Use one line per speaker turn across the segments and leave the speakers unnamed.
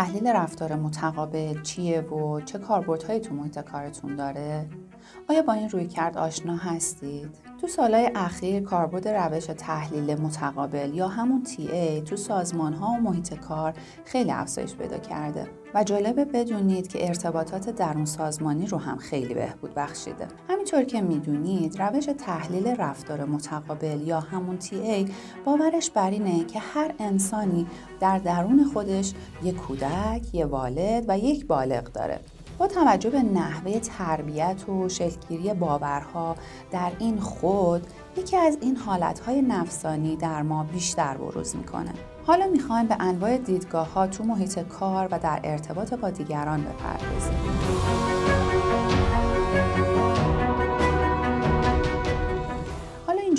تحلیل رفتار متقابل چیه و چه کاربردهایی تو محیط کارتون داره؟ آیا با این روی کرد آشنا هستید؟ تو سالهای اخیر کاربرد روش تحلیل متقابل یا همون TA تو سازمان ها و محیط کار خیلی افزایش پیدا کرده و جالبه بدونید که ارتباطات درون سازمانی رو هم خیلی بهبود بخشیده. همینطور که می‌دونید روش تحلیل رفتار متقابل یا همون TA باورش بر اینه که هر انسانی در درون خودش یک کودک، یک والد و یک بالغ داره با توجه به نحوه تربیت و شکلگیری باورها در این خود یکی از این حالتهای نفسانی در ما بیشتر بروز می‌کنه. حالا می‌خوایم به انواع دیدگاه ها تو محیط کار و در ارتباط با دیگران بپردازیم.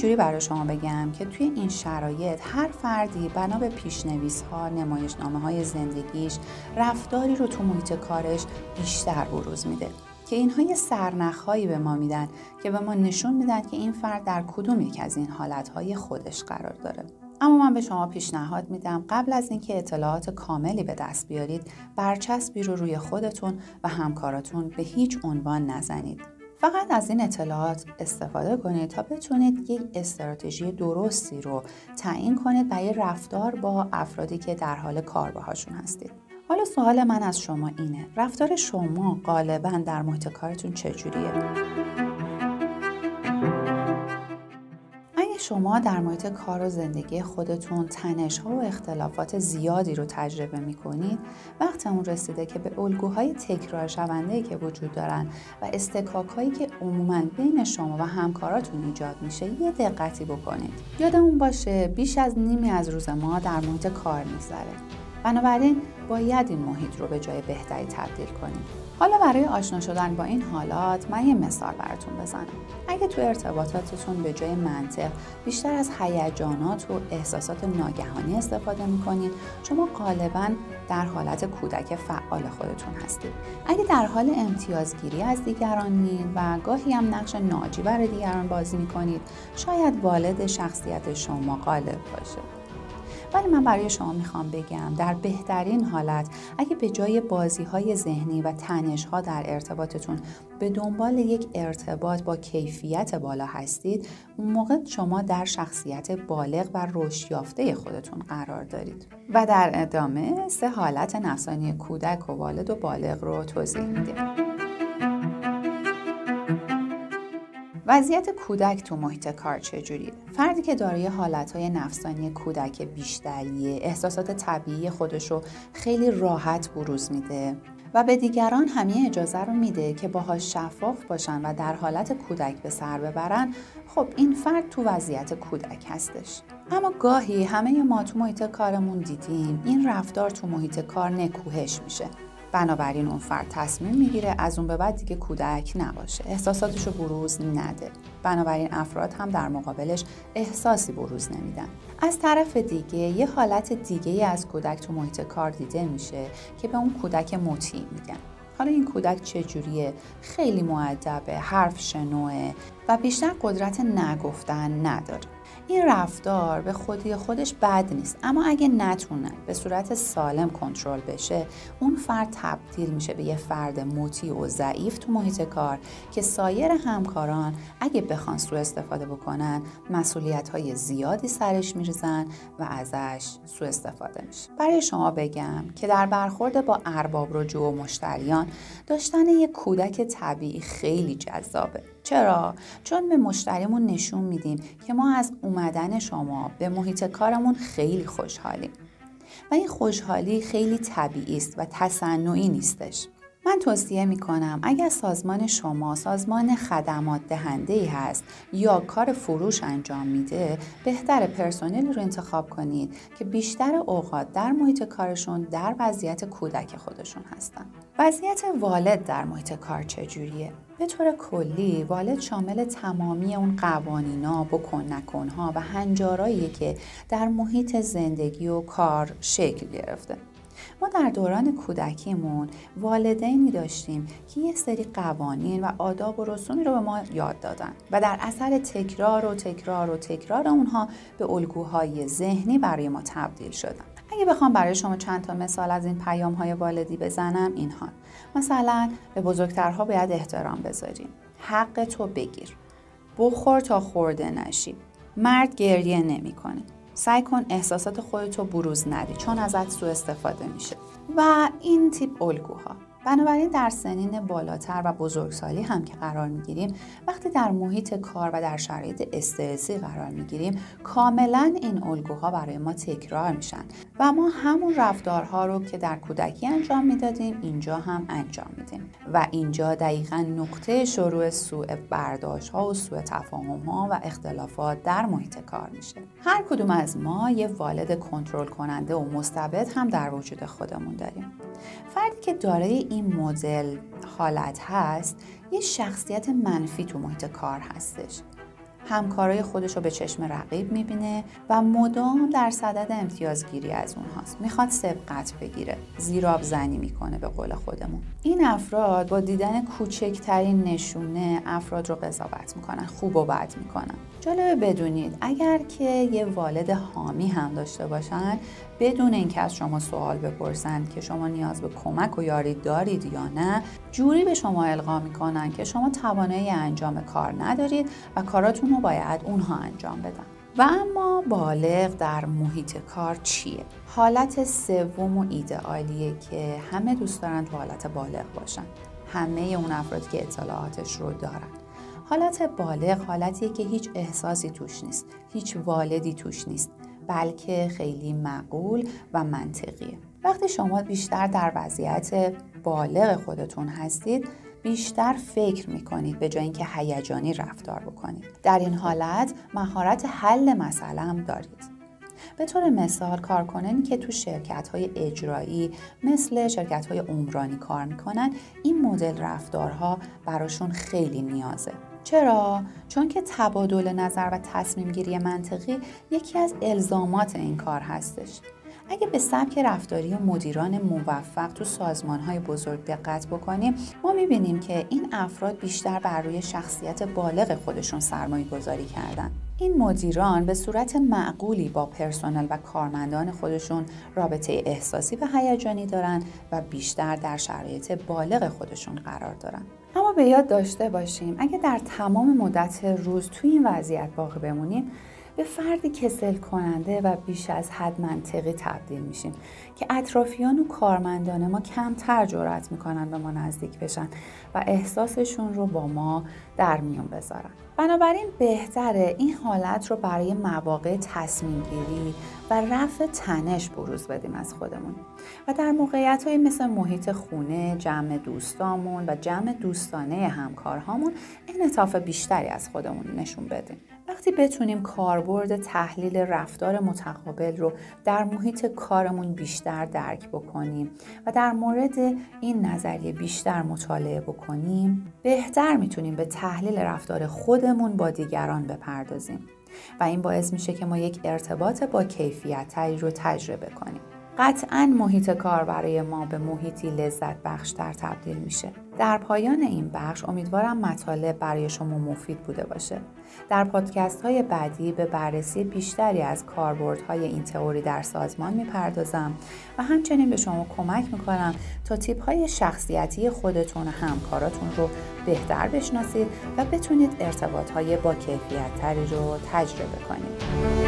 اینجوری برای شما بگم که توی این شرایط هر فردی بنا به پیشنویس ها نمایشنامه های زندگیش رفتاری رو تو محیط کارش بیشتر بروز میده. که اینها یه سرنخهایی به ما میدن که به ما نشون میدن که این فرد در کدوم یک از این حالتهای خودش قرار داره. اما من به شما پیشنهاد میدم قبل از اینکه اطلاعات کاملی به دست بیارید برچسبی رو روی خودتون و همکاراتون به هیچ عنوان نزنید. فقط از این اطلاعات استفاده کنید تا بتونید یک استراتژی درستی رو تعیین کنید برای رفتار با افرادی که در حال کار باهاشون هستید. حالا سوال من از شما اینه رفتار شما غالبا در محیط کارتون چجوریه؟ شما در محیط کار و زندگی خودتون تنش ها و اختلافات زیادی رو تجربه می کنید وقت اون رسیده که به الگوهای تکرار شونده که وجود دارن و استکاک هایی که عموما بین شما و همکاراتون ایجاد میشه یه دقتی بکنید. یادمون باشه بیش از نیمی از روز ما در محیط کار میگذره. بنابراین باید این محیط رو به جای بهتری تبدیل کنیم. حالا برای آشنا شدن با این حالات من یه مثال براتون بزنم. اگه تو ارتباطاتتون به جای منطق بیشتر از هیجانات و احساسات ناگهانی استفاده می‌کنید شما غالبا در حالت کودک فعال خودتون هستید. اگه در حال امتیازگیری از دیگرانید و گاهی هم نقش ناجی برای دیگران بازی می‌کنید شاید والد شخصیت شما غالب باشه. ولی من برای شما می‌خوام بگم در بهترین حالت اگه به جای بازی های ذهنی و تنش ها در ارتباطتون به دنبال یک ارتباط با کیفیت بالا هستید اون موقع شما در شخصیت بالغ و رشد یافته خودتون قرار دارید. و در ادامه سه حالت نفسانی کودک و والد و بالغ رو توضیح میدیم. وضعیت کودک تو محیط کار چجوریه؟ فردی که دارای حالتهای نفسانی کودک بیشتریه احساسات طبیعی خودش رو خیلی راحت بروز میده. و به دیگران همه اجازه رو میده که باهاش شفاف باشن و در حالت کودک به سر ببرن. خب این فرد تو وضعیت کودک هستش. اما گاهی همه ما تو محیط کارمون دیدیم این رفتار تو محیط کار نکوهش میشه. بنابراین اون فرد تصمیم می‌گیره از اون به بعد دیگه کودک نباشه. احساساتش رو بروز نده. بنابراین افراد هم در مقابلش احساسی بروز نمیدن. از طرف دیگه یه حالت دیگه از کودک تو محیط کار دیده میشه که به اون کودک مطیع میگن. حالا این کودک چجوریه؟ خیلی معدبه حرف شنوه و بیشتر قدرت نگفتن نداره. این رفتار به خودی خودش بد نیست. اما اگه نتونه به صورت سالم کنترل بشه اون فرد تبدیل میشه به یه فرد مطیع و ضعیف تو محیط کار که سایر همکاران اگه بخوان سوء استفاده بکنن مسئولیت های زیادی سرش میریزن و ازش سوء استفاده میشه. برای شما بگم که در برخورد با ارباب رجوع و مشتریان داشتن یک کودک طبیعی خیلی جذابه. چرا؟ چون به مشتریمون نشون میدیم که ما از اومدن شما به محیط کارمون خیلی خوشحالیم و این خوشحالی خیلی طبیعی است و تصنعی نیستش من توصیه می کنم اگر سازمان شما سازمان خدمات دهنده ای هست یا کار فروش انجام میده بهتر پرسنلی رو انتخاب کنید که بیشتر اوقات در محیط کارشون در وضعیت کودک خودشون هستن وضعیت والد در محیط کار چجوریه؟ به طور کلی والد شامل تمامی اون قوانینا بکن نکنها و هنجارایی که در محیط زندگی و کار شکل گرفته. ما در دوران کودکیمون والدینی داشتیم که یه سری قوانین و آداب و رسومی رو به ما یاد دادن و در اثر تکرار و تکرار و تکرار اونها به الگوهای ذهنی برای ما تبدیل شدن. اگه بخوام برای شما چند تا مثال از این پیام های والدی بزنم اینها مثلا به بزرگترها باید احترام بذاریم. حق تو بگیر. بخور تا خورده نشی. مرد گریه نمی‌کنه. سعی کن احساسات خودتو بروز ندی. چون ازت سوء استفاده میشه. و این تیپ الگوها. بنابراین در سنین بالاتر و بزرگسالی هم که قرار می‌گیریم وقتی در محیط کار و در شرایط استرسی قرار می‌گیریم کاملا این الگوها برای ما تکرار میشن و ما همون رفتارها رو که در کودکی انجام می‌دادیم اینجا هم انجام میدیم. و اینجا دقیقا نقطه شروع سوء برداشت ها و سوء تفاهم ها و اختلافات در محیط کار میشه. هر کدوم از ما یه والد کنترل کننده و مستبد هم در وجود خودمون داریم. فردی که دارای این مدل حالت هست یه شخصیت منفی تو محیط کار هستش. همکارای خودش رو به چشم رقیب می‌بینه و مدام در صدد امتیازگیری از اونهاست می‌خواد سبقت بگیره. زیراب زنی می‌کنه به قول خودمون. این افراد با دیدن کوچکترین نشونه افراد رو قضاوت می‌کنن خوب و بد می‌کنن. جالبه بدونید اگر که یه والد حامی هم داشته باشن بدون اینکه از شما سوال بپرسند که شما نیاز به کمک و یاری دارید یا نه جوری به شما القا می‌کنن که شما توانایی انجام کار ندارید و کاراتون رو باید اونها انجام بدن. و اما بالغ در محیط کار چیه؟ حالت سوم و ایدئالیه که همه دوست دارن تو حالت بالغ باشن. همه اون افرادی که اطلاعاتش رو دارن. حالت بالغ حالتیه که هیچ احساسی توش نیست. هیچ والدی توش نیست. بلکه خیلی معقول و منطقیه. وقتی شما بیشتر در وضعیت بالغ خودتون هستید بیشتر فکر می‌کنید به جای اینکه هیجانی رفتار بکنید در این حالت مهارت حل مسئله هم دارید به طور مثال کارکنانی که تو شرکت های اجرایی مثل شرکت های عمرانی کار می‌کنن این مدل رفتارها براشون خیلی نیازه چرا؟ چون که تبادل نظر و تصمیم گیری منطقی یکی از الزامات این کار هستش. اگه به سبک رفتاری مدیران موفق تو سازمان های بزرگ دقت بکنیم ما می‌بینیم که این افراد بیشتر بر روی شخصیت بالغ خودشون سرمایه گذاری کردن. این مدیران به صورت معقولی با پرسنل و کارمندان خودشون رابطه احساسی و هیجانی دارن و بیشتر در شرایط بالغ خودشون قرار دارن. اما به یاد داشته باشیم اگه در تمام مدت روز توی این وضعیت باقی بمونیم به فردی کسل کننده و بیش از حد منطقی تبدیل میشیم که اطرافیان و کارمندان ما کمتر جرأت می‌کنن به ما نزدیک بشن و احساسشون رو با ما در میون بذارن بنابراین بهتره این حالت رو برای مواقع تصمیم گیری و رفع تنش بروز بدیم از خودمون و در موقعیت های مثل محیط خونه، جمع دوستامون و جمع دوستانه همکارهامون انعطاف بیشتری از خودمون نشون بدیم. وقتی بتونیم کاربرد تحلیل رفتار متقابل رو در محیط کارمون بیشتر درک بکنیم و در مورد این نظریه بیشتر مطالعه بکنیم بهتر می‌تونیم به تحلیل رفتار خودمون با دیگران بپردازیم. و این باعث میشه که ما یک ارتباط با کیفیت رو تجربه کنیم. قطعا محیط کار برای ما به محیطی لذت بخشتر تبدیل میشه. در پایان این بخش امیدوارم مطالب برای شما مفید بوده باشه. در پادکست های بعدی به بررسی بیشتری از کاربردهای این تئوری در سازمان می‌پردازم و همچنین به شما کمک می‌کنم تا تیپ های شخصیتی خودتون و همکاراتون رو بهتر بشناسید و بتونید ارتباط های با کیفیت تری رو تجربه کنید.